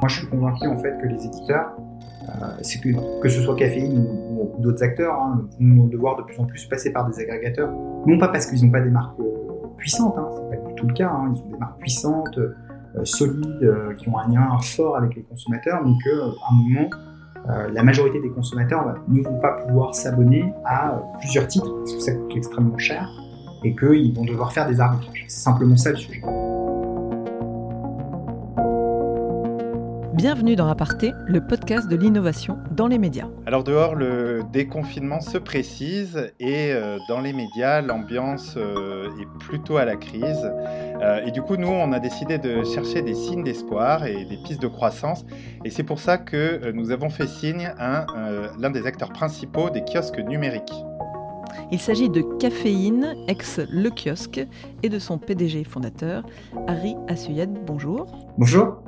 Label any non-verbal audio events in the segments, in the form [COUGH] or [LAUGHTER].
Moi, je suis convaincu en fait que les éditeurs, euh, que, que ce soit Caféine ou, d'autres acteurs, hein, vont devoir de plus en plus passer par des agrégateurs. Non pas parce qu'ils n'ont pas des marques euh, puissantes, hein, c'est pas du tout le cas. Hein, ils ont des marques puissantes, euh, solides, qui ont un lien fort avec les consommateurs, mais qu'à un moment, la majorité des consommateurs bah, ne vont pas pouvoir s'abonner à plusieurs titres parce que ça coûte extrêmement cher et qu'ils vont devoir faire des arbitrages. C'est simplement ça le sujet. Bienvenue dans Aparté, le podcast de l'innovation dans les médias. Alors dehors, le déconfinement se précise et euh, dans les médias, l'ambiance euh, est plutôt à la crise. Euh, et du coup, nous, on a décidé de chercher des signes d'espoir et des pistes de croissance. Et c'est pour ça que nous avons fait signe à l'un des acteurs principaux des kiosques numériques. Il s'agit de Caféine, ex Le Kiosque, et de son PDG fondateur, Harry Assuyed. Bonjour. Bonjour,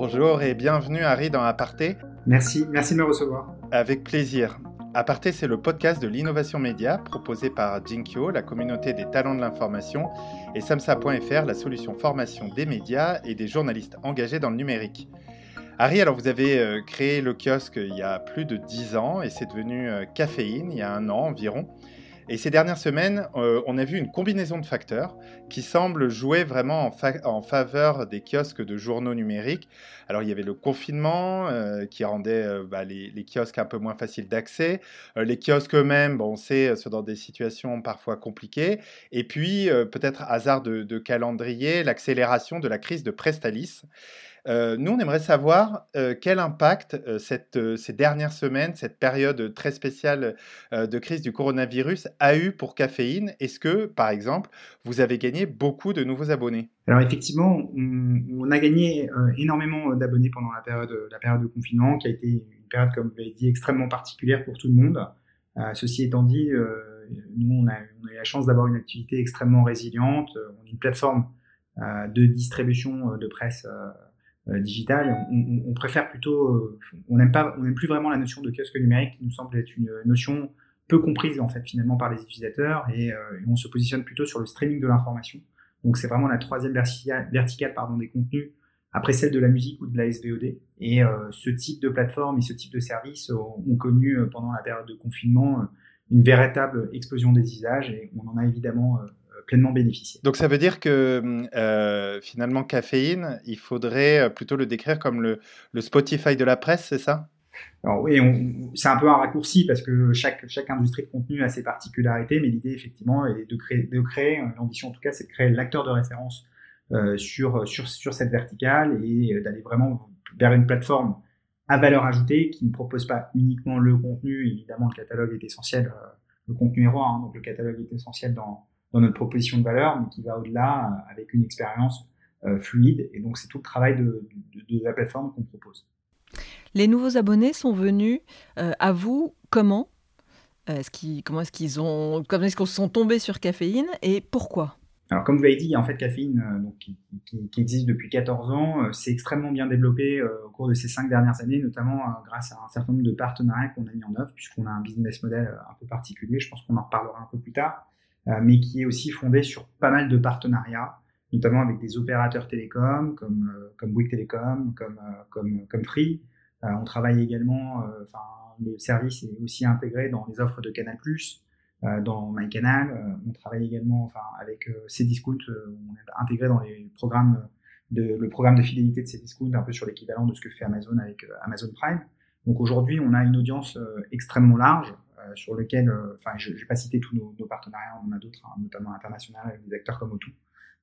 Bonjour et bienvenue Harry dans Aparté. merci, merci de me recevoir. Avec plaisir. Aparté, c'est le podcast de l'innovation média proposé par Jinkyo, la communauté des talents de l'information, et Samsa.fr, la solution formation des médias et des journalistes engagés dans le numérique. Harry, alors vous avez euh, créé le kiosque il y a plus de 10 ans et c'est devenu euh, Caféine il y a un an environ. Et ces dernières semaines, euh, on a vu une combinaison de facteurs qui semblent jouer vraiment en, fa- en faveur des kiosques de journaux numériques. Alors il y avait le confinement euh, qui rendait euh, bah, les, kiosques un peu moins faciles d'accès. Les kiosques eux-mêmes, bon, on sait, sont dans des situations parfois compliquées. Et puis, peut-être hasard de, de calendrier, l'accélération de la crise de Prestalis. Euh, nous, on aimerait savoir euh, quel impact euh, ces dernières semaines, cette période très spéciale de crise du coronavirus a eu pour Caféine? Est-ce que, par exemple, vous avez gagné beaucoup de nouveaux abonnés? Alors effectivement, on, a gagné énormément d'abonnés pendant la période, de confinement, qui a été une période, comme vous l'avez dit, extrêmement particulière pour tout le monde. Ceci étant dit, nous, on a, on a eu la chance d'avoir une activité extrêmement résiliente. On est une plateforme de distribution de presse euh, euh, digitale. On, préfère plutôt, euh, on n'aime pas, on n'aime plus vraiment la notion de kiosque numérique, qui nous semble être une notion peu comprise en fait finalement par les utilisateurs, et, euh, on se positionne plutôt sur le streaming de l'information. Donc c'est vraiment la troisième verticale, pardon, des contenus après celle de la musique ou de la SVOD. Et euh, ce type de plateforme et ce type de service ont, connu euh, pendant la période de confinement euh, une véritable explosion des usages et on en a évidemment euh, pleinement bénéficié. Donc, ça veut dire que euh, finalement, Caféine, il faudrait euh, plutôt le décrire comme le, le Spotify de la presse, c'est ça? Alors oui, c'est un peu un raccourci parce que chaque, chaque industrie de contenu a ses particularités, mais l'idée effectivement est de créer, de créer euh, l'ambition en tout cas, c'est de créer l'acteur de référence euh, sur, sur, sur cette verticale et d'aller vraiment vers une plateforme à valeur ajoutée qui ne propose pas uniquement le contenu. Évidemment, le catalogue est essentiel, euh, le contenu est roi, hein, donc le catalogue est essentiel dans, dans notre proposition de valeur, mais qui va au-delà euh, avec une expérience euh, fluide. Et donc, c'est tout le travail de, de, de la plateforme qu'on propose. Les nouveaux abonnés sont venus euh, à vous comment Euh, est-ce qu'ils, Comment est-ce qu'ils ont, comment est-ce qu'ils sont tombés sur Caféine et pourquoi? Alors, comme vous l'avez dit, il y a en fait Caféine, euh, donc, qui, qui- qui existe depuis 14 ans. Euh, c'est extrêmement bien développé euh, au cours de ces cinq dernières années, notamment grâce à un certain nombre de partenariats qu'on a mis en œuvre, puisqu'on a un business model un peu particulier. Je pense qu'on en reparlera un peu plus tard, mais qui est aussi fondé sur pas mal de partenariats, notamment avec des opérateurs télécoms comme euh, comme Bouygues Télécom, comme euh, comme comme Free. Euh, on travaille également, euh, enfin le service est aussi intégré dans les offres de Canal+. Euh, dans MyCanal. Euh, on travaille également enfin, avec euh, Cdiscount, euh, on est intégré dans les programmes de, le programme de fidélité de Cdiscount, un peu sur l'équivalent de ce que fait Amazon avec euh, Amazon Prime. Donc aujourd'hui, on a une audience euh, extrêmement large euh, sur lequel, euh, enfin, je ne vais pas citer tous nos, partenariats, on en a d'autres, hein, notamment internationaux avec des acteurs comme O2.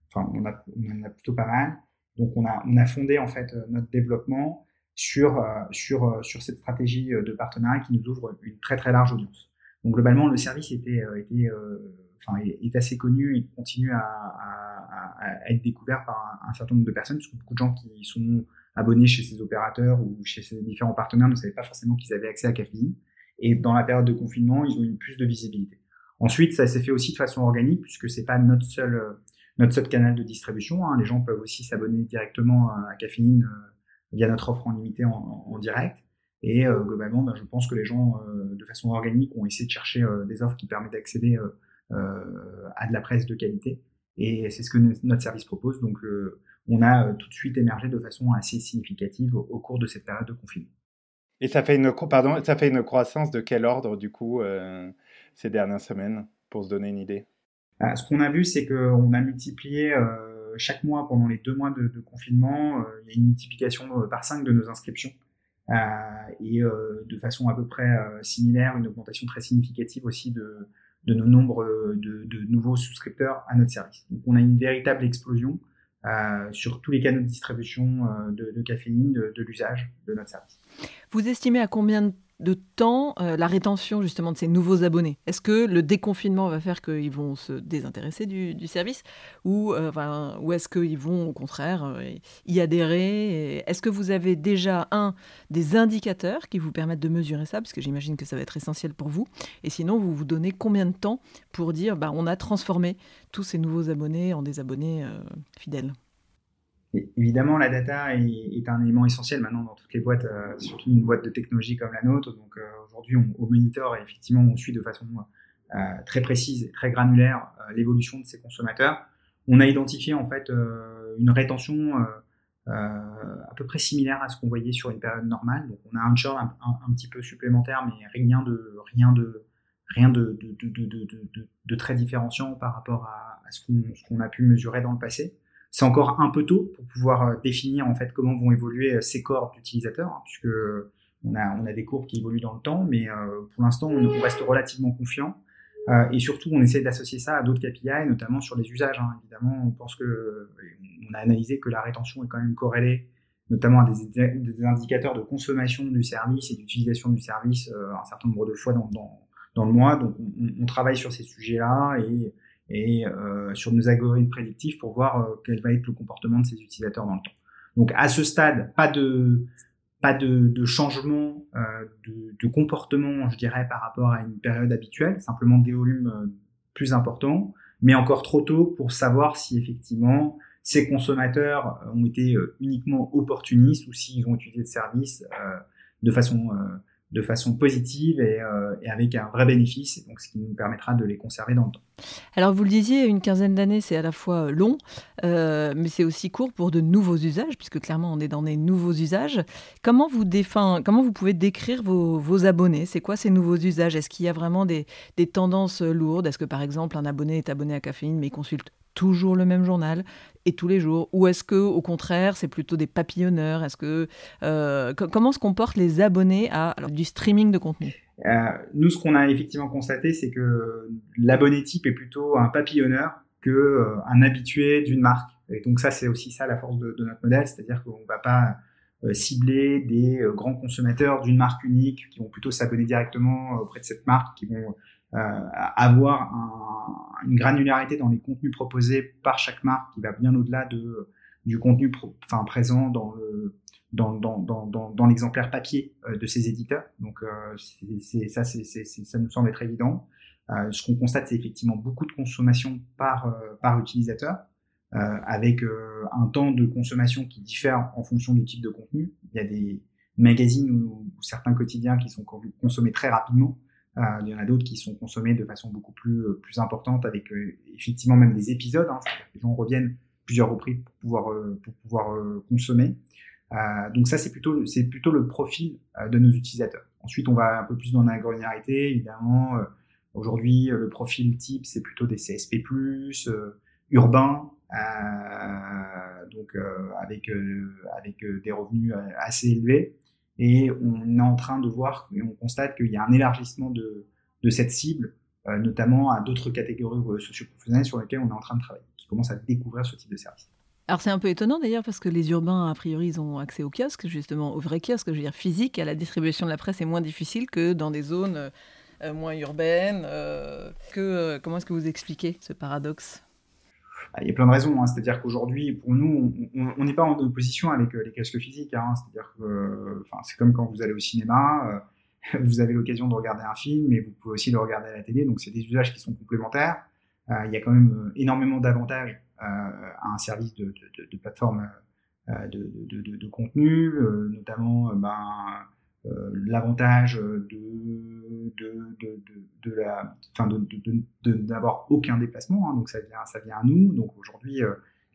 Enfin, on, a, en a plutôt pas mal. Donc on a, on a fondé en fait euh, notre développement sur, euh, sur, euh, sur cette stratégie euh, de partenariat qui nous ouvre une très très large audience. Donc globalement, le service était, euh, était, euh, enfin, est, assez connu et continue à, à, être découvert par un, un certain nombre de personnes, parce que beaucoup de gens qui sont abonnés chez ces opérateurs ou chez ces différents partenaires ne savaient pas forcément qu'ils avaient accès à Caféine. Et dans la période de confinement, ils ont eu plus de visibilité. Ensuite, ça s'est fait aussi de façon organique, puisque c'est pas notre seul, euh, notre seul canal de distribution. hein. Les gens peuvent aussi s'abonner directement à Caféine euh, via notre offre en limité en, direct. Et euh, globalement, ben, je pense que les gens, euh, de façon organique, ont essayé de chercher euh, des offres qui permettent d'accéder euh, euh, à de la presse de qualité. Et c'est ce que notre service propose. Donc, on a tout de suite émergé de façon assez significative au, cours de cette période de confinement. Et ça fait une, croissance de quel ordre, du coup, ces dernières semaines, pour se donner une idée? Ah, Ce qu'on a vu, c'est qu'on a multiplié chaque mois pendant les deux mois de, confinement, il y a une multiplication par cinq de nos inscriptions. et de façon à peu près similaire, une augmentation très significative aussi de, nos nombres euh, de, nouveaux souscripteurs à notre service. Donc on a une véritable explosion euh, sur tous les canaux de distribution euh, de, caféine, de, de l'usage de notre service. Vous estimez à combien de de temps euh, la rétention justement de ces nouveaux abonnés? Est-ce que le déconfinement va faire qu'ils vont se désintéresser du, service? Ou, euh, ou est-ce qu'ils vont au contraire euh, y adhérer? Est-ce que vous avez déjà un des indicateurs qui vous permettent de mesurer ça? Parce que j'imagine que ça va être essentiel pour vous. Et sinon, vous vous donnez combien de temps pour dire bah, on a transformé tous ces nouveaux abonnés en des abonnés fidèles? Évidemment, la data est, un élément essentiel maintenant dans toutes les boîtes, euh, surtout une boîte de technologie comme la nôtre. Donc euh, aujourd'hui, on, au monitor, effectivement, on suit de façon euh, très précise et très granulaire l'évolution de ces consommateurs. On a identifié en fait une rétention à peu près similaire à ce qu'on voyait sur une période normale. Donc on a un churn un, petit peu supplémentaire, mais rien de rien de rien de, de, très différenciant par rapport à ce qu'on a pu mesurer dans le passé. C'est encore un peu tôt pour pouvoir euh, définir en fait comment vont évoluer euh, ces corps d'utilisateurs, hein, puisque on a, on a des courbes qui évoluent dans le temps, mais euh, pour l'instant, on, reste relativement confiant. et surtout, on essaie d'associer ça à d'autres KPI, notamment sur les usages. Hein. Évidemment, on pense que on a analysé que la rétention est quand même corrélée, notamment à des, indicateurs de consommation du service et d'utilisation du service un certain nombre de fois dans, dans, le mois. Donc, on, on travaille sur ces sujets-là et et euh, sur nos algorithmes prédictifs pour voir euh, quel va être le comportement de ces utilisateurs dans le temps. Donc à ce stade, pas de pas de, de changement euh, de, de, comportement, je dirais, par rapport à une période habituelle, simplement des volumes plus importants, mais encore trop tôt pour savoir si effectivement ces consommateurs ont été uniquement opportunistes ou s'ils ont utilisé le service de façon de façon positive euh, et, avec un vrai bénéfice, donc ce qui nous permettra de les conserver dans le temps. Alors vous le disiez, une quinzaine d'années, c'est à la fois long, euh, mais c'est aussi court pour de nouveaux usages, puisque clairement on est dans des nouveaux usages. Comment vous, défin, comment vous pouvez décrire vos, abonnés? C'est quoi ces nouveaux usages? Est-ce qu'il y a vraiment des, tendances lourdes? Est-ce que par exemple un abonné est abonné à Caféine mais il consulte toujours le même journal et tous les jours? Ou est-ce que, au contraire, c'est plutôt des papillonneurs? Est-ce que euh, comment se comportent les abonnés à du streaming de contenu? euh, Nous, ce qu'on a effectivement constaté, c'est que l'abonné type est plutôt un papillonneur que euh, un habitué d'une marque. Et donc ça, c'est aussi ça la force de, notre modèle, c'est-à-dire qu'on ne va pas cibler des grands consommateurs d'une marque unique qui vont plutôt s'abonner directement auprès de cette marque, qui vont avoir un, une granularité dans les contenus proposés par chaque marque qui va bien au-delà de, du contenu enfin, présent dans le dans, dans, dans, dans l'exemplaire papier euh, de ces éditeurs. Donc euh, ça, ça nous semble être évident. Euh, ce qu'on constate, c'est effectivement beaucoup de consommation par, par utilisateur, avec un temps de consommation qui diffère en fonction du type de contenu. Il y a des magazines ou certains quotidiens qui sont consommés très rapidement, il y en a d'autres qui sont consommés de façon beaucoup plus, plus importante avec effectivement même des épisodes. Hein, les gens reviennent plusieurs reprises pour pouvoir, pour pouvoir consommer. Donc ça, c'est plutôt, c'est plutôt le profil de nos utilisateurs. Ensuite, on va un peu plus dans la granularité, évidemment. Aujourd'hui, le profil type, c'est plutôt des CSP+, urbains, donc avec, avec des revenus assez élevés. Et on est en train de voir et on constate qu'il y a un élargissement de, de cette cible, euh, notamment à d'autres catégories euh, socioprofessionnelles sur lesquelles on est en train de travailler, qui commencent à découvrir ce type de service. Alors c'est un peu étonnant d'ailleurs parce que les urbains, a priori, ils ont accès au kiosque, justement, au vrai kiosque, je veux dire physique, à la distribution de la presse est moins difficile que dans des zones euh, moins urbaines. que, comment est-ce que vous expliquez ce paradoxe? Ah, il y a plein de raisons. Hein. C'est-à-dire qu'aujourd'hui, pour nous, on n'est pas en opposition avec euh, les casques physiques. Hein. C'est-à-dire que, c'est comme quand vous allez au cinéma, euh, [LAUGHS] vous avez l'occasion de regarder un film, mais vous pouvez aussi le regarder à la télé. Donc, c'est des usages qui sont complémentaires. Euh, il y a quand même énormément d'avantages à un service de, de, plateforme de, de, contenu, notamment ben, l'avantage de de, d'avoir aucun déplacement, hein, donc ça vient, à nous. Donc aujourd'hui,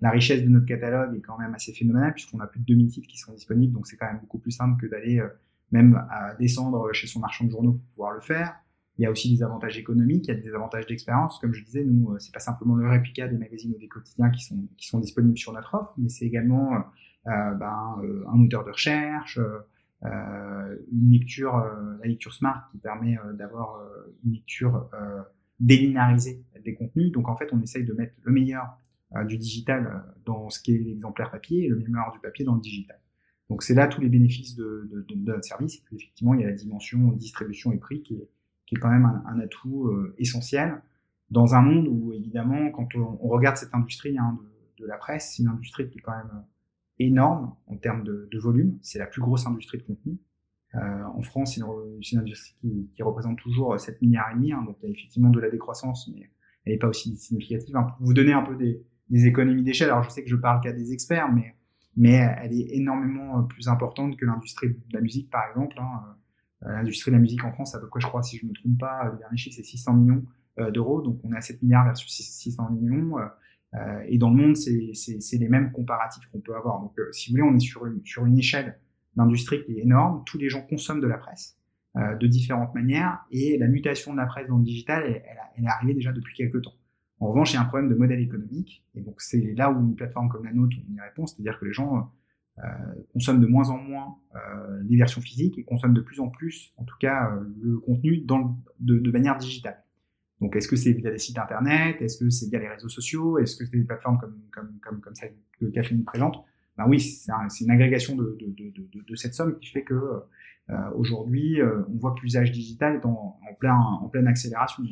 la richesse de notre catalogue est quand même assez phénoménale puisqu'on a plus de 2000 titres qui sont disponibles, donc c'est quand même beaucoup plus simple que d'aller même descendre chez son marchand de journaux pour pouvoir le faire. Il y a aussi des avantages économiques, il y a des avantages d'expérience. Comme je disais, nous, c'est pas simplement le réplica des magazines ou des quotidiens qui sont, qui sont disponibles sur notre offre, mais c'est également euh, ben, euh, un moteur de recherche, euh, une lecture, la lecture smart qui permet d'avoir une lecture délinéarisée des contenus. Donc en fait, on essaye de mettre le meilleur du digital dans ce qui est l'exemplaire papier et le meilleur du papier dans le digital. Donc c'est là tous les bénéfices de, de, notre service. effectivement, il y a la dimension distribution et prix qui est, qui est quand même un, atout euh, essentiel dans un monde où évidemment, quand on, regarde cette industrie hein, de, la presse, c'est une industrie qui est quand même euh, énorme en termes de, volume. C'est la plus grosse industrie de contenu. Euh, en France, c'est une, industrie qui, représente toujours 7 milliards et demi, hein, donc il y a effectivement de la décroissance, mais elle n'est pas aussi significative. Hein. Pour vous donner un peu des, économies d'échelle, alors je sais que je parle qu'à des experts, mais mais elle est énormément plus importante que l'industrie de la musique, par exemple. Euh, l'industrie de la musique en France, à peu près, je crois, si je ne me trompe pas, le dernier chiffre, c'est 600 millions euh, d'euros. Donc, on est à 7 milliards versus 600 millions. Euh, et dans le monde, c'est les mêmes comparatifs qu'on peut avoir. Donc, si vous voulez, on est sur une, sur une échelle d'industrie qui est énorme. Tous les gens consomment de la presse de différentes manières. Et la mutation de la presse dans le digital, elle, elle, est arrivée déjà depuis quelques temps. En revanche, il y a un problème de modèle économique. Et donc, c'est là où une plateforme comme la nôtre, on y répond. C'est-à-dire que les gens euh, consomment de moins en moins euh, les versions physiques et consomment de plus en plus, en tout cas, euh, le contenu dans de, de, manière digitale. Donc, est-ce que c'est via des sites internet? Est-ce que c'est via les réseaux sociaux? Est-ce que c'est des plateformes comme, comme, comme, comme celle que Caféine présente? Ben oui, c'est un, une agrégation de, de, de, de, cette somme qui fait que euh, aujourd'hui, euh, on voit que l'usage digital est en, plein, en pleine accélération.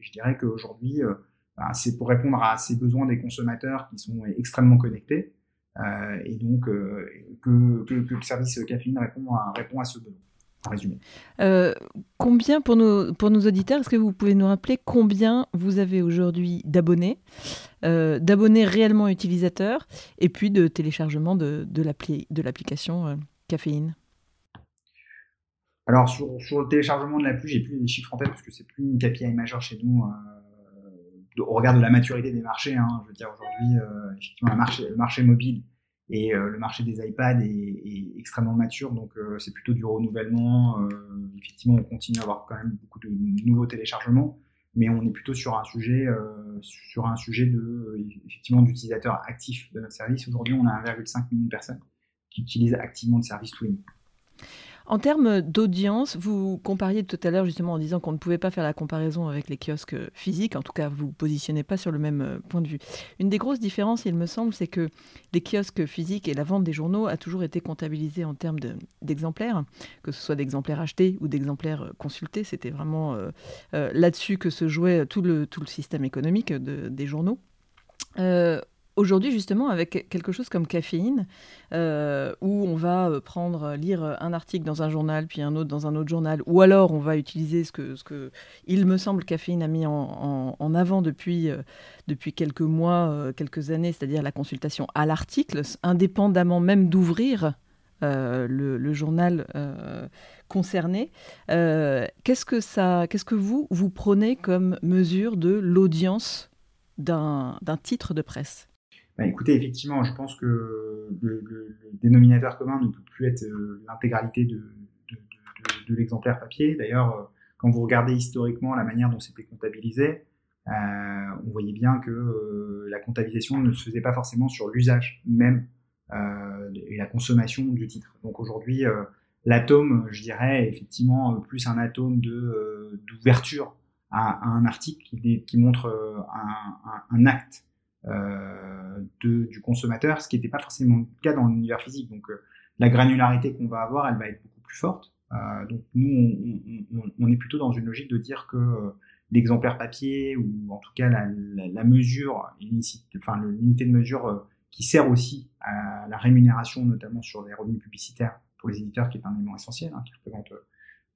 Je dirais qu'aujourd'hui, euh, ben, c'est pour répondre à ces besoins des consommateurs qui sont extrêmement connectés. Euh, et donc euh, que, que, que, le service caféine répond à, répond à ce besoin. En résumé. Euh, combien pour nos, pour nos auditeurs, est-ce que vous pouvez nous rappeler combien vous avez aujourd'hui d'abonnés, d'abonnés réellement utilisateurs, et puis de téléchargement de, de l'application Caféine? Alors sur, sur, le téléchargement de l'appli, j'ai plus les chiffres en tête parce que c'est plus une KPI majeure chez nous au regard de la maturité des marchés, hein, je veux dire aujourd'hui, euh, effectivement, le marché, le marché mobile et euh, le marché des iPads est, extrêmement mature, donc euh, c'est plutôt du renouvellement. Effectivement, on continue à avoir quand même beaucoup de nouveaux téléchargements, mais on est plutôt sur un sujet, sur un sujet de d'utilisateurs actifs de notre service. Aujourd'hui, on a 1,5 million de personnes qui utilisent activement le service mois. En termes d'audience, vous compariez tout à l'heure justement en disant qu'on ne pouvait pas faire la comparaison avec les kiosques physiques, en tout cas vous ne positionnez pas sur le même euh, point de vue. Une des grosses différences, il me semble, c'est que les kiosques physiques et la vente des journaux a toujours été comptabilisée en termes d'exemplaires, que ce soit d'exemplaires achetés ou d'exemplaires euh, consultés. C'était vraiment euh, là-dessus que se jouait tout le, tout le système économique de, des journaux. Aujourd'hui, justement, avec quelque chose comme caféine, euh, où on va euh, prendre, lire un article dans un journal, puis un autre dans un autre journal, ou alors on va utiliser ce que, ce que il me semble, caféine a mis en, avant depuis, euh, depuis quelques mois, euh, quelques années, c'est-à-dire la consultation à l'article, indépendamment même d'ouvrir euh, le, journal euh, concerné. Euh, qu'est-ce que ça, qu'est-ce que vous vous prenez comme mesure de l'audience d'un titre de presse? Bah, écoutez, effectivement, je pense que le, dénominateur commun ne peut plus être euh, l'intégralité de, l'exemplaire papier. D'ailleurs, euh, quand vous regardez historiquement la manière dont c'était comptabilisé, euh, on voyait bien que la comptabilisation ne se faisait pas forcément sur l'usage même et la consommation du titre. Donc aujourd'hui, l'atome, je dirais, est effectivement plus un atome d'ouverture à, un article qui, montre un, acte de, du consommateur, ce qui n'était pas forcément le cas dans l'univers physique. Donc euh, la granularité qu'on va avoir, elle va être beaucoup plus forte. Euh, donc nous, on, est plutôt dans une logique de dire que l'exemplaire papier ou en tout cas la, la, la mesure, enfin l'unité de mesure qui sert aussi à la rémunération, notamment sur les revenus publicitaires pour les éditeurs, qui est un élément essentiel, hein, qui représente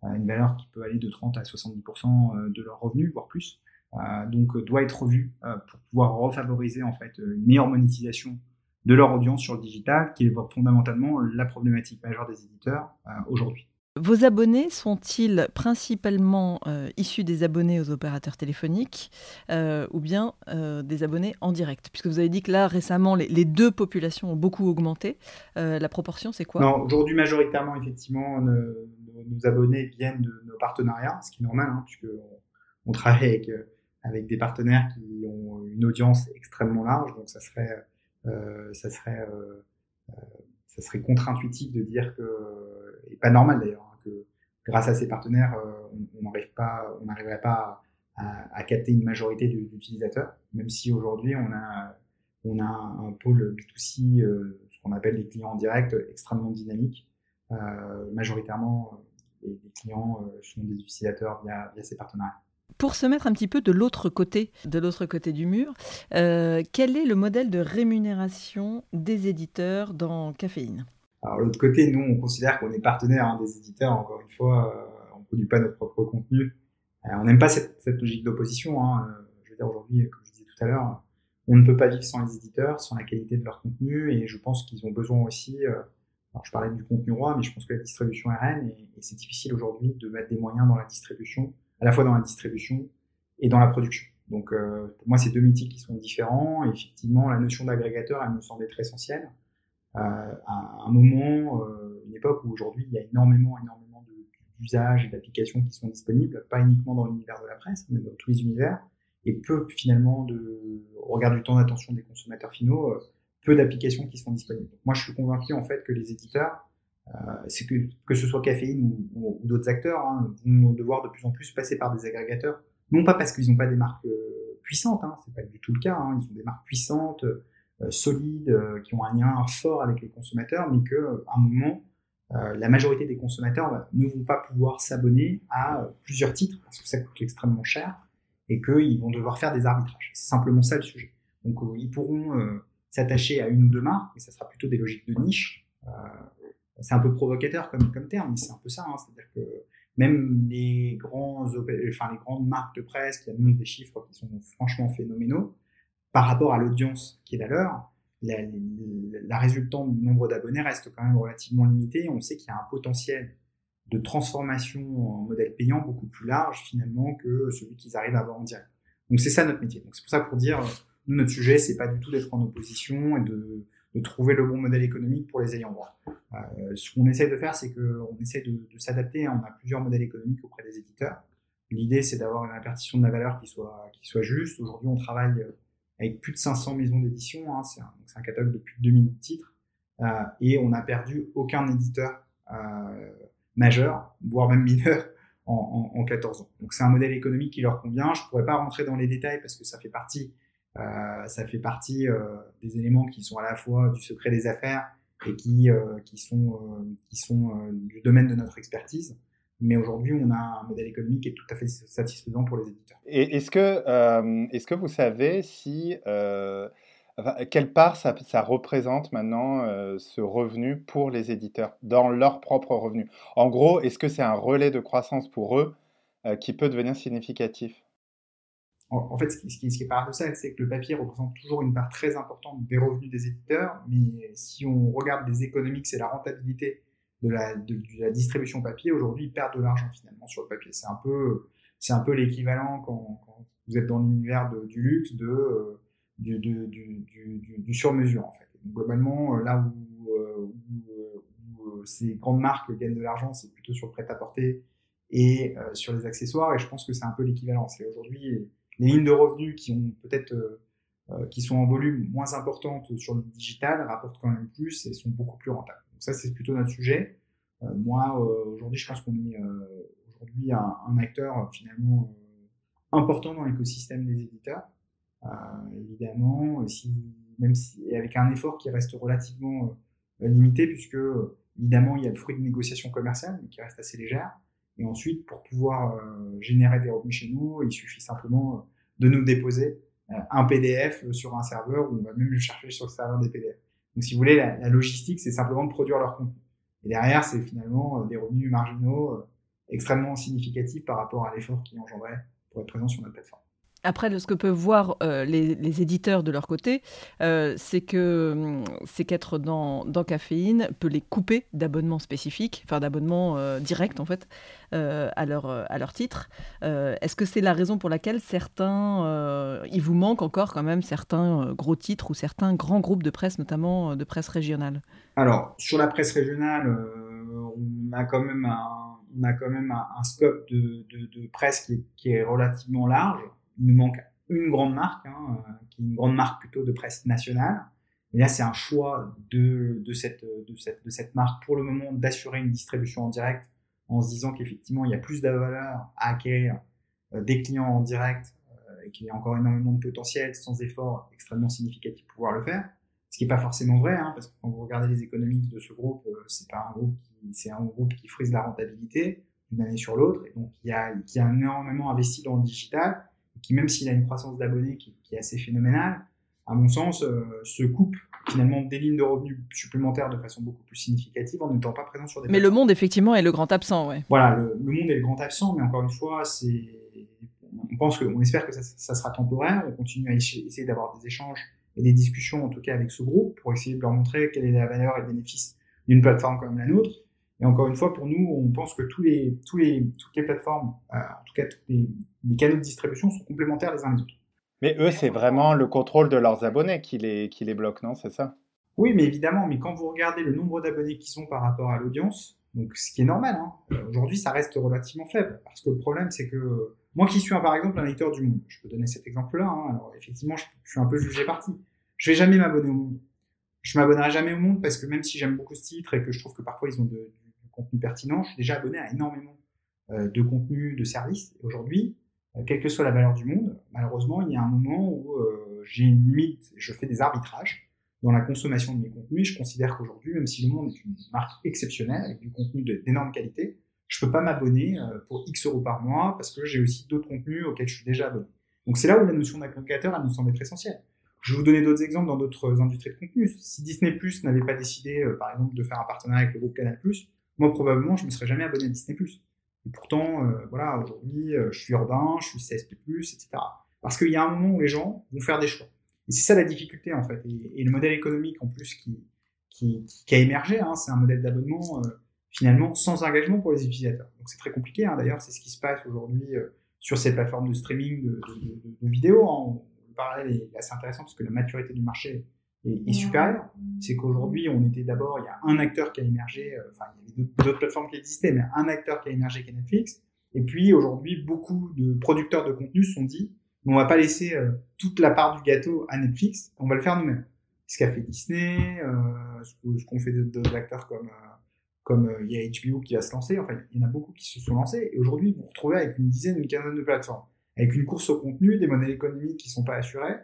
une valeur qui peut aller de 30 à 70% de leurs revenus, voire plus. Euh, donc euh, doit être revu euh, pour pouvoir refavoriser en fait une meilleure monétisation de leur audience sur le digital, qui est fondamentalement la problématique majeure des éditeurs aujourd'hui. Vos abonnés sont-ils principalement euh, issus des abonnés aux opérateurs téléphoniques euh, ou bien euh, des abonnés en direct? Puisque vous avez dit que là, récemment, les, deux populations ont beaucoup augmenté. la proportion, c'est quoi? Aujourd'hui, majoritairement, effectivement, nos, abonnés viennent de nos partenariats, ce qui est normal, hein, puisqu'on on travaille avec, avec des partenaires qui ont une audience extrêmement large, donc ça serait, ça serait ça serait contre-intuitif de dire que, et pas normal d'ailleurs, hein, que grâce à ces partenaires, euh, on n'arriverait pas, on n'arriverait pas à, capter une majorité d'utilisateurs, même si aujourd'hui on a, on a un pôle B2C, euh, ce qu'on appelle les clients en direct, extrêmement dynamique. Euh, majoritairement, les, clients sont des utilisateurs via, via ces partenariats. Pour se mettre un petit peu de l'autre côté, de l'autre côté du mur, euh, quel est le modèle de rémunération des éditeurs dans Caféine? Alors l'autre côté, nous on considère qu'on est partenaire hein, des éditeurs. Encore une fois, euh, on ne produit pas notre propre contenu. Euh, on n'aime pas cette, logique d'opposition. Hein. Je veux dire aujourd'hui, comme je disais tout à l'heure, on ne peut pas vivre sans les éditeurs, sans la qualité de leur contenu, et je pense qu'ils ont besoin aussi. alors je parlais du contenu roi, mais je pense que la distribution RN, et, et c'est difficile aujourd'hui de mettre des moyens dans la distribution à la fois dans la distribution et dans la production. Donc euh, pour moi, c'est deux métiers qui sont différents. Et effectivement, la notion d'agrégateur, elle me semble être essentielle. Euh, à un moment, euh, une époque où aujourd'hui, il y a énormément, énormément d'usages et d'applications qui sont disponibles, pas uniquement dans l'univers de la presse, mais dans tous les univers, et peu finalement au regard du temps d'attention des consommateurs finaux, euh, peu d'applications qui sont disponibles. Donc, moi, je suis convaincu en fait que les éditeurs euh, c'est que, que ce soit Caféine ou, d'autres acteurs, hein, vont devoir de plus en plus passer par des agrégateurs. Non pas parce qu'ils n'ont pas des marques euh, puissantes, hein, c'est pas du tout le cas. Hein, ils ont des marques puissantes, euh, solides, qui ont un lien fort avec les consommateurs, mais que à un moment, la majorité des consommateurs ne vont pas pouvoir s'abonner à plusieurs titres parce que ça coûte extrêmement cher et qu'ils vont devoir faire des arbitrages. C'est simplement ça le sujet. Donc ils pourront s'attacher à une ou deux marques, mais ça sera plutôt des logiques de niche c'est un peu provocateur comme, terme, mais c'est un peu ça. Hein. C'est-à-dire que même les, grandes marques de presse qui annoncent des chiffres qui sont franchement phénoménaux, par rapport à l'audience qui est la leur, la, la, résultante du nombre d'abonnés reste quand même relativement limitée. On sait qu'il y a un potentiel de transformation en modèle payant beaucoup plus large finalement que celui qu'ils arrivent à avoir en direct. Donc c'est ça notre métier. C'est pour ça pour dire, nous notre sujet c'est pas du tout d'être en opposition et de de trouver le bon modèle économique pour les ayants droit. Euh, ce qu'on essaie de faire, c'est qu'on essaie de, s'adapter. On a plusieurs modèles économiques auprès des éditeurs. L'idée, c'est d'avoir une répartition de la valeur qui soit, qui soit juste. Aujourd'hui, on travaille avec plus de 500 maisons d'édition. Hein, c'est un, catalogue de plus de 2000 titres. Euh, et on n'a perdu aucun éditeur euh, majeur, voire même mineur, en, en, en 14 ans. Donc c'est un modèle économique qui leur convient. Je pourrais pas rentrer dans les détails parce que ça fait partie ça fait partie euh, des éléments qui sont à la fois du secret des affaires et qui, euh, sont, du domaine de notre expertise. Mais aujourd'hui, on a un modèle économique qui est tout à fait satisfaisant pour les éditeurs. Est-ce que, est-ce que vous savez si quelle part ça représente maintenant ce revenu pour les éditeurs dans leur propre revenu? En gros, est-ce que c'est un relais de croissance pour eux qui peut devenir significatif? En, fait, ce qui, est paradoxal, c'est que le papier représente toujours une part très importante des revenus des éditeurs, mais si on regarde les économiques, c'est la rentabilité de la, distribution papier. Aujourd'hui, ils perdent de l'argent finalement sur le papier. C'est un peu, l'équivalent quand, vous êtes dans l'univers du luxe de, euh, du, du, sur-mesure en fait. globalement, euh, là où, euh, ces grandes marques gagnent de l'argent, c'est plutôt sur le prêt-à-porter et sur les accessoires. Et je pense que c'est un peu l'équivalent. C'est aujourd'hui les lignes de revenus qui ont peut-être euh, euh, qui sont en volume moins importantes sur le digital rapportent quand même plus et sont beaucoup plus rentables. Donc ça, c'est plutôt notre sujet. Euh, moi, aujourd'hui, je pense qu'on est aujourd'hui un, un, acteur finalement important dans l'écosystème des éditeurs. évidemment, si, même si, et avec un effort qui reste relativement limité, puisque évidemment, il y a le fruit de négociations commerciales, mais qui reste assez légère. Et ensuite, pour pouvoir euh, générer des revenus chez nous, il suffit simplement euh, de nous déposer euh, un PDF sur un serveur ou on va même le chercher sur le serveur des PDF. Donc, si vous voulez, la, logistique, c'est simplement de produire leur contenu. Et derrière, c'est finalement des revenus marginaux extrêmement significatifs par rapport à l'effort qui engendrait pour être présent sur notre plateforme. Après, ce que peuvent voir les, éditeurs de leur côté, c'est que hum, c'est qu'être dans, Caféine peut les couper d'abonnements spécifiques, enfin d'abonnements directs en fait, à, leur, à titre. Est-ce que c'est la raison pour laquelle certains, il vous manque encore quand même certains gros titres ou certains grands groupes de presse, notamment de presse régionale? Alors, sur la presse régionale, on a quand même un, on a quand même un, scope de, de, presse qui est, qui est relativement large il nous manque une grande marque, hein, euh, qui est une grande marque plutôt de presse nationale. Et là, c'est un choix de, cette, de, cette, de cette marque pour le moment d'assurer une distribution en direct en se disant qu'effectivement, il y a plus de valeur à acquérir euh, des clients en direct euh, et qu'il y a encore énormément de potentiel sans effort extrêmement significatif pour pouvoir le faire. Ce qui n'est pas forcément vrai, hein, parce que quand vous regardez les économies de ce groupe, c'est pas un groupe qui, qui frise la rentabilité d'une année sur l'autre, et donc y a, qui a énormément investi dans le digital, qui, même s'il a une croissance d'abonnés qui, est assez phénoménale, à mon sens, euh, se coupe finalement des lignes de revenus supplémentaires de façon beaucoup plus significative en n'étant pas présent sur des. Mais le monde, effectivement, est le grand absent, ouais. Voilà, le, monde est le grand absent, mais encore une fois, c'est. On pense que, on espère que ça, sera temporaire. On continue à essayer d'avoir des échanges et des discussions, en tout cas avec ce groupe, pour essayer de leur montrer quelle est la valeur et le bénéfice d'une plateforme comme la nôtre. Et encore une fois, pour nous, on pense que tous les, tous les, toutes les plateformes, euh, en tout cas tous les, canaux de distribution sont complémentaires les uns les autres. Mais eux, c'est vraiment le contrôle de leurs abonnés qui les, qui les bloque, non C'est ça? Oui, mais évidemment, mais quand vous regardez le nombre d'abonnés qui sont par rapport à l'audience, donc ce qui est normal, hein, euh, aujourd'hui ça reste relativement faible. Parce que le problème, c'est que moi qui suis par exemple un lecteur du monde, je peux donner cet exemple-là, hein, alors effectivement, je, je, suis un peu jugé parti. Je vais jamais m'abonner au monde. Je m'abonnerai jamais au monde parce que même si j'aime beaucoup ce titre et que je trouve que parfois ils ont de, contenu pertinent. Je suis déjà abonné à énormément euh, de contenus, de services. Aujourd'hui, euh, quelle que soit la valeur du monde, malheureusement, il y a un moment où euh, j'ai une limite, je fais des arbitrages dans la consommation de mes contenus. Je considère qu'aujourd'hui, même si le monde est une marque exceptionnelle avec du contenu d'énorme qualité, je peux pas m'abonner pour X euros par mois parce que j'ai aussi d'autres contenus auxquels je suis déjà abonné. Donc c'est là où la notion d'agrégateur, elle nous semble être essentielle. Je vais vous donner d'autres exemples dans d'autres industries de contenu. Si Disney Plus n'avait pas décidé, par exemple, de faire un partenariat avec le groupe Canal+, moi, probablement, je ne me serais jamais abonné à Disney+. Et pourtant, euh, voilà, aujourd'hui, euh, je suis urbain, je suis CSP+, etc. Parce qu'il y a un moment où les gens vont faire des choix. Et c'est ça la difficulté, en fait. Et, le modèle économique, en plus, qui, a émergé, hein, c'est un modèle d'abonnement, euh, finalement, sans engagement pour les utilisateurs. Donc c'est très compliqué, hein. d'ailleurs, c'est ce qui se passe aujourd'hui sur ces plateformes de streaming de, vidéos. Hein. Le parallèle est assez intéressant parce que la maturité du marché est, supérieur. C'est qu'aujourd'hui, on était d'abord, il y a un acteur qui a émergé, euh, enfin, il y avait d'autres plateformes qui existaient, mais un acteur qui a émergé qui est Netflix. Et puis aujourd'hui, beaucoup de producteurs de contenu se sont dit, on va pas laisser euh, toute la part du gâteau à Netflix, on va le faire nous-mêmes. Ce qu'a fait Disney, euh, ce qu'ont fait d'autres acteurs comme comme il y a HBO qui va se lancer. Enfin, il y en a beaucoup qui se sont lancés. Et aujourd'hui, vous vous retrouvez avec une dizaine, une quinzaine de plateformes, avec une course au contenu, des modèles économiques qui sont pas assurés euh,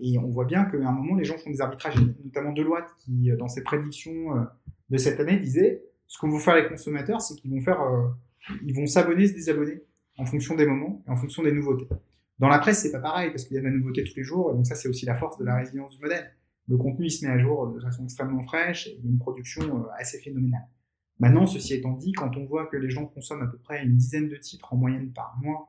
et on voit bien qu'à un moment, les gens font des arbitrages, notamment Deloitte, qui, euh, dans ses prédictions euh, de cette année, disait ce qu'on vont faire les consommateurs, c'est qu'ils vont faire, ils vont s'abonner, se désabonner en fonction des moments et en fonction des nouveautés. Dans la presse, c'est pas pareil parce qu'il y a de la nouveauté tous les jours, donc ça, c'est aussi la force de la résilience du modèle. Le contenu, il se met à jour de façon extrêmement fraîche et il y a une production assez phénoménale. Maintenant, ceci étant dit, quand on voit que les gens consomment à peu près une dizaine de titres en moyenne par mois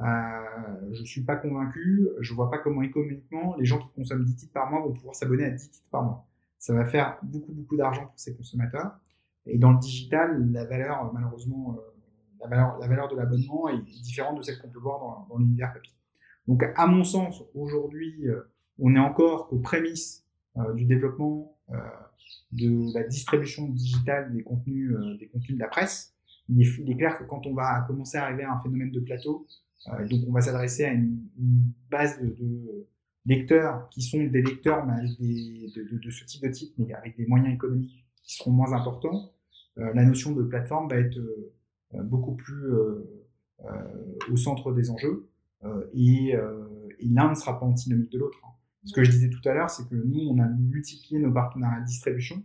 euh, je suis pas convaincu. Je vois pas comment économiquement les gens qui consomment 10 titres par mois vont pouvoir s'abonner à 10 titres par mois. Ça va faire beaucoup beaucoup d'argent pour ces consommateurs. Et dans le digital, la valeur malheureusement, euh, la valeur, de l'abonnement est différente de celle qu'on peut voir dans, l'univers papier. Donc à mon sens, aujourd'hui, euh, on est encore aux prémices du développement de la distribution digitale des contenus, des contenus de la presse. Il est, clair que quand on va commencer à arriver à un phénomène de plateau, donc on va s'adresser à une, base de, lecteurs qui sont des lecteurs de, ce type de type, mais avec des moyens économiques qui seront moins importants. Euh, la notion de plateforme va être euh, beaucoup plus au centre des enjeux et, l'un ne sera pas antinomique de l'autre. Hein. Ce que je disais tout à l'heure, c'est que nous, on a multiplié nos partenariats de distribution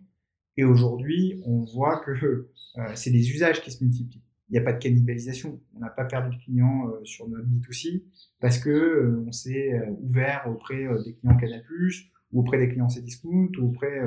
et aujourd'hui, on voit que c'est des usages qui se multiplient il n'y a pas de cannibalisation. On n'a pas perdu de clients euh, sur notre B2C parce que euh, on s'est euh, ouvert auprès des clients Canal+, ou auprès des clients Cdiscount, ou auprès,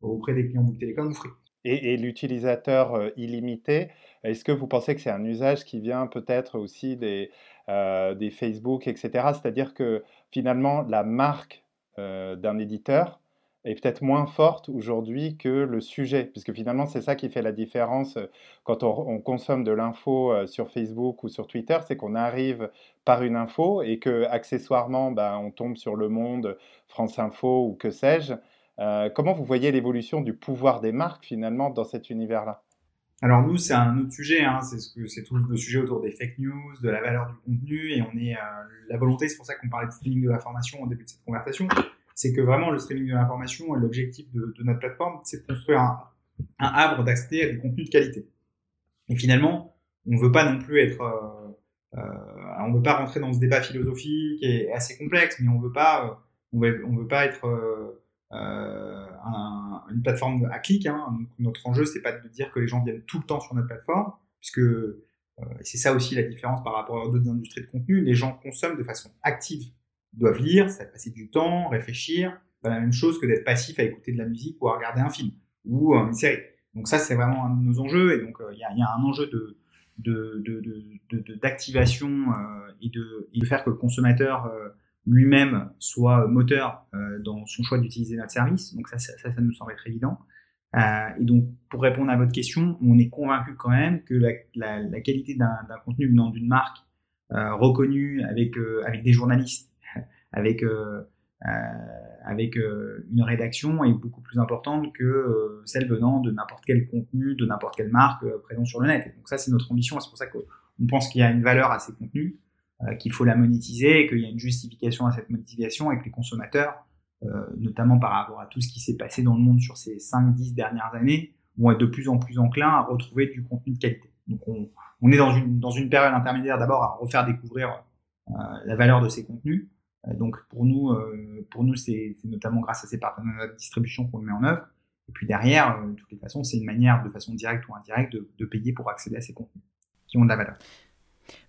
auprès des clients Bouygues Télécom ou Free. Et, et l'utilisateur illimité, est-ce que vous pensez que c'est un usage qui vient peut-être aussi des, des Facebook, etc. C'est-à-dire que finalement, la marque d'un éditeur est peut-être moins forte aujourd'hui que le sujet, puisque finalement c'est ça qui fait la différence euh, quand on, consomme de l'info euh, sur Facebook ou sur Twitter, c'est qu'on arrive par une info et que accessoirement ben, on tombe sur Le Monde, France Info ou que sais-je. Euh, comment vous voyez l'évolution du pouvoir des marques finalement dans cet univers-là? Alors nous, c'est un autre sujet, hein. c'est ce tout le sujet autour des fake news, de la valeur du contenu, et on est la volonté, c'est pour ça qu'on parlait de streaming de l'information au début de cette conversation, c'est que vraiment le streaming de l'information, l'objectif de, notre plateforme, c'est de construire un, havre d'accès à des contenus de qualité. Et finalement, on ne veut pas non plus être, euh, euh, veut pas rentrer dans ce débat philosophique et, assez complexe, mais on veut euh, on veut, veut pas être une plateforme à clic. Hein. notre enjeu, c'est pas de dire que les gens viennent tout le temps sur notre plateforme, puisque c'est ça aussi la différence par rapport à d'autres industries de contenu. Les gens consomment de façon active doivent lire, ça passer du temps, réfléchir. Pas la même chose que d'être passif à écouter de la musique ou à regarder un film ou une série. Donc ça, c'est vraiment un de nos enjeux. Et donc, il y, a un enjeu de d'activation euh, et, de, et de faire que le consommateur euh, lui-même soit moteur euh, dans son choix d'utiliser notre service. Donc ça, ça, ça, nous semble être évident. et donc, pour répondre à votre question, on est convaincu quand même que la, la, la qualité d'un contenu venant d'une marque reconnue avec, avec des journalistes avec euh, euh, avec euh, une rédaction est beaucoup plus importante que celle venant de n'importe quel contenu, de n'importe quelle marque présente sur le net. donc ça, c'est notre ambition. C'est pour ça qu'on pense qu'il y a une valeur à ces contenus, qu'il faut la monétiser, qu'il y a une justification à cette monétisation et que les consommateurs, notamment par rapport à tout ce qui s'est passé dans le monde sur ces 5-10 dernières années, vont être de plus en plus enclins à retrouver du contenu de qualité. Donc on, on est dans une, dans une période intermédiaire d'abord à refaire découvrir la valeur de ces contenus, donc pour nous, euh, pour nous, c'est notamment grâce à ces partenariats de distribution qu'on met en œuvre. Et puis derrière, euh, de toutes les façons, c'est une manière, de façon directe ou indirecte, de, de payer pour accéder à ces contenus qui ont de la valeur.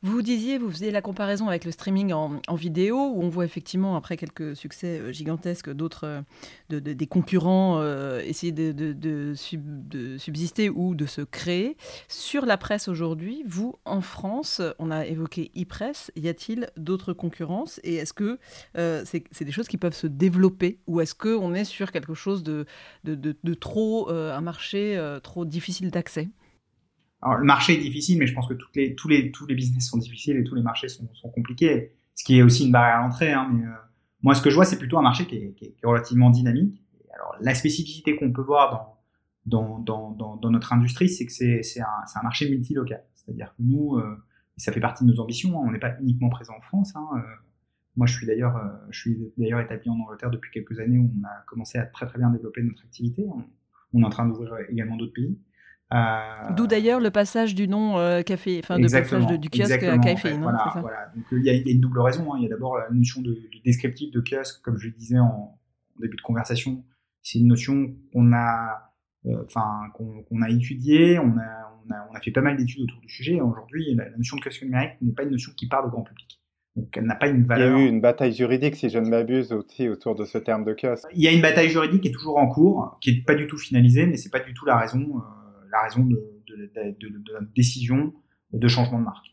Vous disiez, vous faisiez la comparaison avec le streaming en, vidéo, où on voit effectivement, après quelques succès euh, gigantesques, d'autres, euh, de, des concurrents euh, essayer de, subsister ou de se créer. Sur la presse aujourd'hui, vous, en France, on a évoqué e-press, y a-t-il d'autres concurrences? Et est-ce que c'est, des choses qui peuvent se développer? Ou est-ce qu'on est sur quelque chose de, trop, un marché trop difficile d'accès? Alors, le marché est difficile, mais je pense que toutes les, tous, les, tous les business sont difficiles et tous les marchés sont, sont compliqués, ce qui est aussi une barrière à l'entrée. Hein, mais euh, moi, ce que je vois, c'est plutôt un marché qui est, qui est, relativement dynamique. alors, la spécificité qu'on peut voir dans, dans, dans, dans, notre industrie, c'est que c'est un, un, marché multilocal. C'est-à-dire que nous, euh, ça fait partie de nos ambitions, hein, on n'est pas uniquement présent en France. Hein, euh, moi, je suis d'ailleurs, je suis d'ailleurs établi en Angleterre depuis quelques années où on a commencé à très très bien développer notre activité. On est en train d'ouvrir également d'autres pays. Euh, D'où d'ailleurs le passage du nom euh, café, enfin de passage du kiosque à café. voilà, voilà. Donc il y, a une double raison. Hein. Il y a d'abord la notion de, descriptif de kiosque, comme je le disais en, début de conversation. C'est une notion qu'on a, euh, enfin qu'on a étudiée. On a, on a, on a fait pas mal d'études autour du sujet. Aujourd'hui, la, notion de kiosque numérique n'est pas une notion qui parle au grand public. Donc elle n'a pas une valeur. Il y a eu une bataille juridique, si je ne m'abuse, aussi autour de ce terme de kiosque. Il y a une bataille juridique qui est toujours en cours, qui est pas du tout finalisée, mais c'est pas du tout la raison la raison de, notre décision de changement de marque.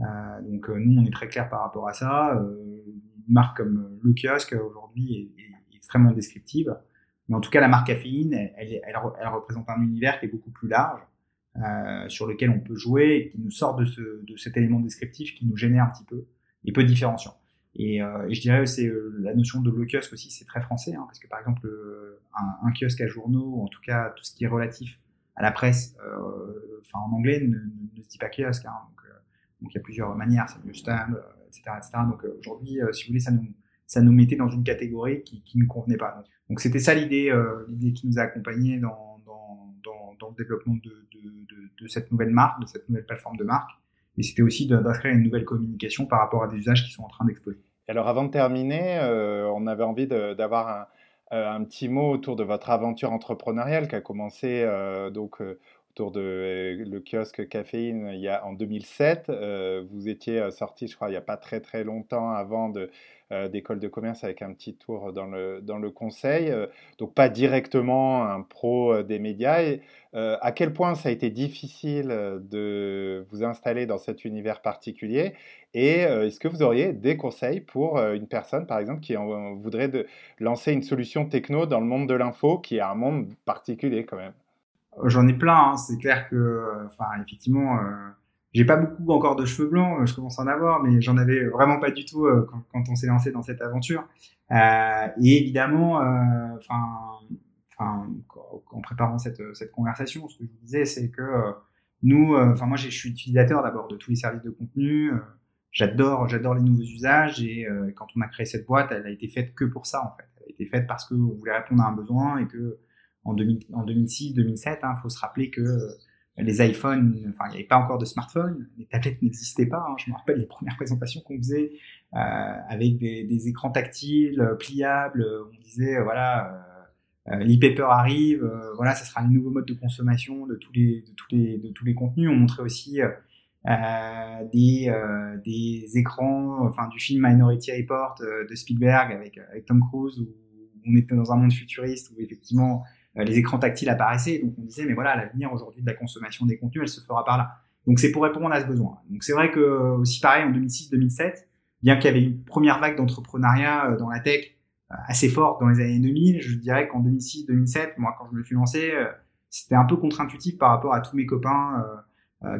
Euh, donc euh, nous, on est très clair par rapport à ça. Euh, une marque comme le kiosque aujourd'hui est, extrêmement descriptive, mais en tout cas la marque caféine, elle, elle, représente un univers qui est beaucoup plus large, sur lequel on peut jouer et qui nous sort de, ce, de cet élément descriptif qui nous génère un petit peu et peu différenciant. Et, je dirais c'est la notion de le kiosque aussi, c'est très français, hein, parce que par exemple un, un, kiosque à journaux, ou en tout cas tout ce qui est relatif à la presse, euh, enfin en anglais, ne, ne, se dit pas kiosque. Hein, donc, euh, donc, il y a plusieurs manières, c'est le stand, etc., euh, etc. Donc aujourd'hui, si vous voulez, ça nous, ça nous mettait dans une catégorie qui, qui ne convenait pas. Donc c'était ça l'idée, l'idée qui nous a accompagnés dans, dans, dans, dans le développement de, de, de, de, cette nouvelle marque, de cette nouvelle plateforme de marque. Et c'était aussi d'inscrire une nouvelle communication par rapport à des usages qui sont en train d'exploser. Alors avant de terminer, on avait envie d'avoir un, euh, un petit mot autour de votre aventure entrepreneuriale qui a commencé euh, donc euh, autour de le kiosque caféine il y a en 2007. vous étiez sorti, je crois, il n'y a pas très très longtemps avant euh, d'école de commerce avec un petit tour dans le, dans le conseil, euh, donc pas directement un pro euh, des médias. À quel point ça a été difficile de vous installer dans cet univers particulier? Et est-ce que vous auriez des conseils pour une personne, par exemple, qui voudrait lancer une solution techno dans le monde de l'info, qui est un monde particulier quand même? J'en ai plein, hein. c'est clair que, enfin, effectivement, j'ai pas beaucoup encore de cheveux blancs, euh, je commence à en avoir, mais j'en avais vraiment pas du tout euh, quand, on s'est lancé dans cette aventure. Euh, et évidemment, enfin, en préparant cette, cette conversation, ce que je vous disais, c'est que nous, enfin moi, je suis utilisateur d'abord de tous les services de contenu. j'adore, j'adore les nouveaux usages et quand on a créé cette boîte, elle a été faite que pour ça en fait. Elle a été faite parce qu'on voulait répondre à un besoin et que en, 2006, 2007, il faut se rappeler que les iPhones, enfin, il n'y avait pas encore de smartphone, les tablettes n'existaient pas. Hein. Je me rappelle les premières présentations qu'on faisait euh, avec des, écrans tactiles, euh, pliables. On disait, euh, voilà, l'e-paper arrive, voilà, ça sera les nouveaux modes de consommation de tous les, de tous les, de tous les contenus. On montrait aussi des, des écrans, enfin, du film Minority Report de Spielberg avec, Tom Cruise où on était dans un monde futuriste où effectivement euh, les écrans tactiles apparaissaient. Donc on disait, mais voilà, l'avenir aujourd'hui de la consommation des contenus, elle se fera par là. Donc c'est pour répondre à ce besoin. Donc c'est vrai que aussi pareil en 2006-2007, bien qu'il y avait une première vague d'entrepreneuriat euh, dans la tech euh, assez forte dans les années 2000, je dirais qu'en 2006-2007, moi quand je me suis lancé, c'était un peu contre-intuitif par rapport à tous mes copains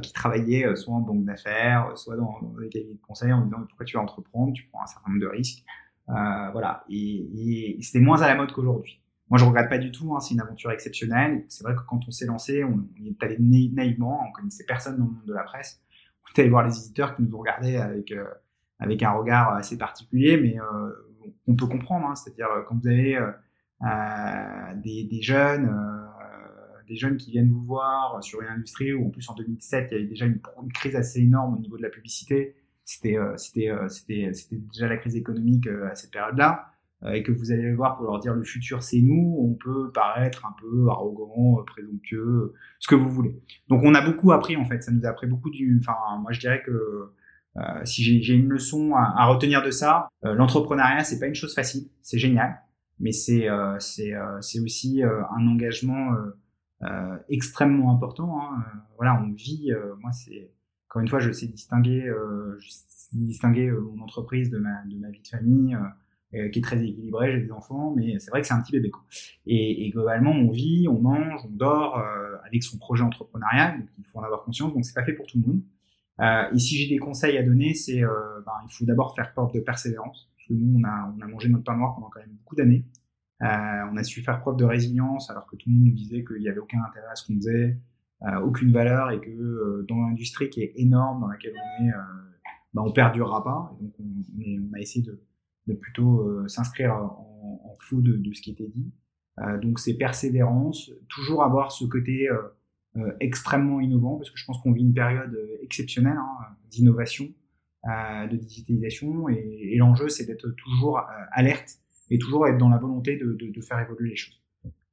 qui travaillaient soit en banque d'affaires, soit dans, des cabinets de conseil en disant pourquoi tu vas entreprendre, tu prends un certain nombre de risques. voilà, et c'était moins à la mode qu'aujourd'hui. Moi, je regrette pas du tout. Hein, c'est une aventure exceptionnelle. C'est vrai que quand on s'est lancé, on, est allé naïvement. On connaissait personne dans le monde de la presse. On est allé voir les éditeurs qui nous regardés avec euh, avec un regard assez particulier, mais euh, on peut comprendre. Hein, C'est-à-dire euh, quand vous avez des, des, jeunes, des jeunes qui viennent vous voir sur une industrie où en plus en 2017 il y avait déjà une, crise assez énorme au niveau de la publicité. C'était c'était c'était c'était déjà la crise économique à cette période-là. Euh, et que vous allez voir pour leur dire le futur c'est nous, on peut paraître un peu arrogant, euh, présomptueux, ce que vous voulez. Donc on a beaucoup appris en fait, ça nous a appris beaucoup du. Enfin, moi je dirais que euh, si j'ai une leçon à, à, retenir de ça, euh, l'entrepreneuriat c'est pas une chose facile, c'est génial, mais c'est euh, c'est aussi un engagement extrêmement important. Hein. Voilà, on vit. moi c'est encore une fois, je sais distinguer, je sais distinguer mon entreprise de ma de ma vie de famille. Euh, qui est très équilibré, j'ai des enfants, mais c'est vrai que c'est un petit bébé. Quoi. Et, et, globalement, on vit, on mange, on dort euh, avec son projet entrepreneurial, il faut en avoir conscience, donc c'est pas fait pour tout le monde. Euh, et si j'ai des conseils à donner, c'est euh, ben, il faut d'abord faire preuve de persévérance, parce que nous, on a, on a mangé notre pain noir pendant quand même beaucoup d'années. Euh, on a su faire preuve de résilience, alors que tout le monde nous disait qu'il n'y avait aucun intérêt à ce qu'on faisait, aucune valeur, et que dans l'industrie qui est énorme, dans laquelle on est, ben, on perdurera pas. Donc on, on, on a essayé de de plutôt euh, s'inscrire en, en, faux de, ce qui était dit. Euh, donc c'est persévérance, toujours avoir ce côté euh, extrêmement innovant, parce que je pense qu'on vit une période exceptionnelle hein, d'innovation, de digitalisation, et, l'enjeu c'est d'être toujours alerte et toujours être dans la volonté de, faire évoluer les choses.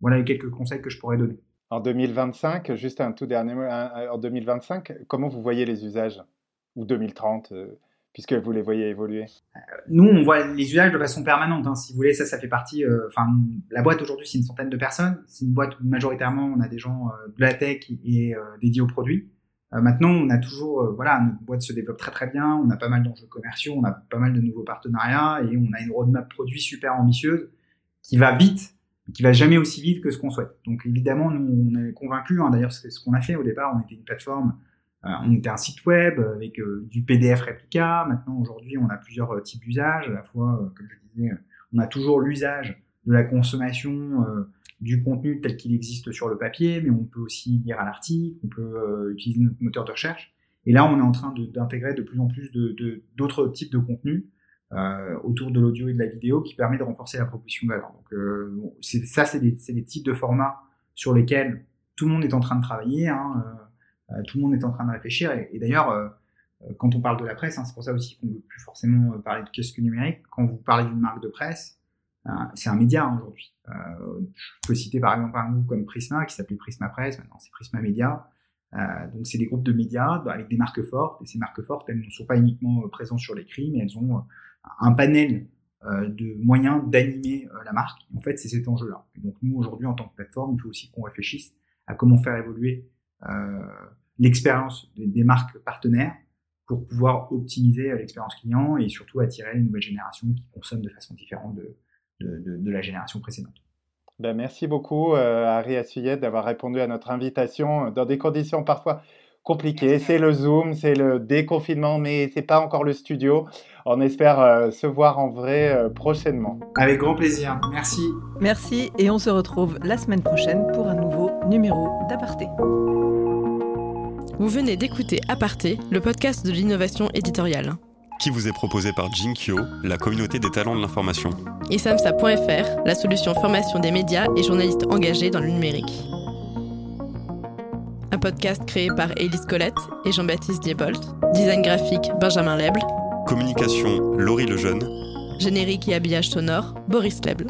Voilà les quelques conseils que je pourrais donner. En 2025, juste un tout dernier mot, en 2025, comment vous voyez les usages? Ou 2030 puisque vous les voyez évoluer euh, Nous, on voit les usages de façon permanente. Hein. Si vous voulez, ça, ça fait partie. Euh, enfin, la boîte aujourd'hui, c'est une centaine de personnes. C'est une boîte où majoritairement on a des gens euh, de la tech et dédiés aux produits. maintenant, on a toujours, voilà, notre boîte se développe très très bien. On a pas mal d'enjeux commerciaux, on a pas mal de nouveaux partenariats et on a une roadmap produit super ambitieuse qui va vite, qui va jamais aussi vite que ce qu'on souhaite. Donc évidemment, nous, on est convaincus. Hein, D'ailleurs, c'est ce qu'on a fait au départ. On était une plateforme euh, on était un site web avec euh, du PDF réplica. Maintenant, aujourd'hui, on a plusieurs euh, types d'usages. À la fois, comme je disais, on a toujours l'usage de la consommation du contenu tel qu'il existe sur le papier, mais on peut aussi lire à l'article, on peut utiliser notre moteur de recherche. Et là, on est en train d'intégrer de, plus en plus d'autres types de contenus euh, autour de l'audio et de la vidéo qui permet de renforcer la proposition de valeur. Donc, euh, ça, c'est des, types de formats sur lesquels tout le monde est en train de travailler. Hein, euh, tout le monde est en train de réfléchir. Et, d'ailleurs, euh, euh, quand on parle de la presse, hein, c'est pour ça aussi qu'on ne veut plus forcément parler de kiosque numérique. Quand vous parlez d'une marque de presse, c'est un média aujourd'hui. je peux citer par exemple un groupe comme Prisma qui s'appelait Prisma Presse, maintenant c'est Prisma Média, donc c'est des groupes de médias avec des marques fortes, et ces marques fortes, elles ne sont pas uniquement présentes sur l'écrit, mais elles ont un panel de moyens d'animer la marque. En fait, c'est cet enjeu-là. Donc nous, aujourd'hui, en tant que plateforme, il faut aussi qu'on réfléchisse à comment faire évoluer l'expérience des, marques partenaires pour pouvoir optimiser l'expérience client et surtout attirer les nouvelles générations qui consomment de façon différente de, de, la génération précédente. Ben merci beaucoup, euh, Harry Assuyette, d'avoir répondu à notre invitation dans des conditions parfois compliquées. C'est le Zoom, c'est le déconfinement, mais c'est pas encore le studio. On espère euh, se voir en vrai euh, prochainement. Avec grand plaisir. Merci. Merci et on se retrouve la semaine prochaine pour un nouveau numéro d'Aparté. Vous venez d'écouter Aparté, le podcast de l'innovation éditoriale. Qui vous est proposé par Jinkyo, la communauté des talents de l'information. Et samsa.fr, la solution formation des médias et journalistes engagés dans le numérique. Un podcast créé par Élise Colette et Jean-Baptiste Diebold. Design graphique Benjamin Leble. Communication Laurie Lejeune. Générique et habillage sonore Boris Leble.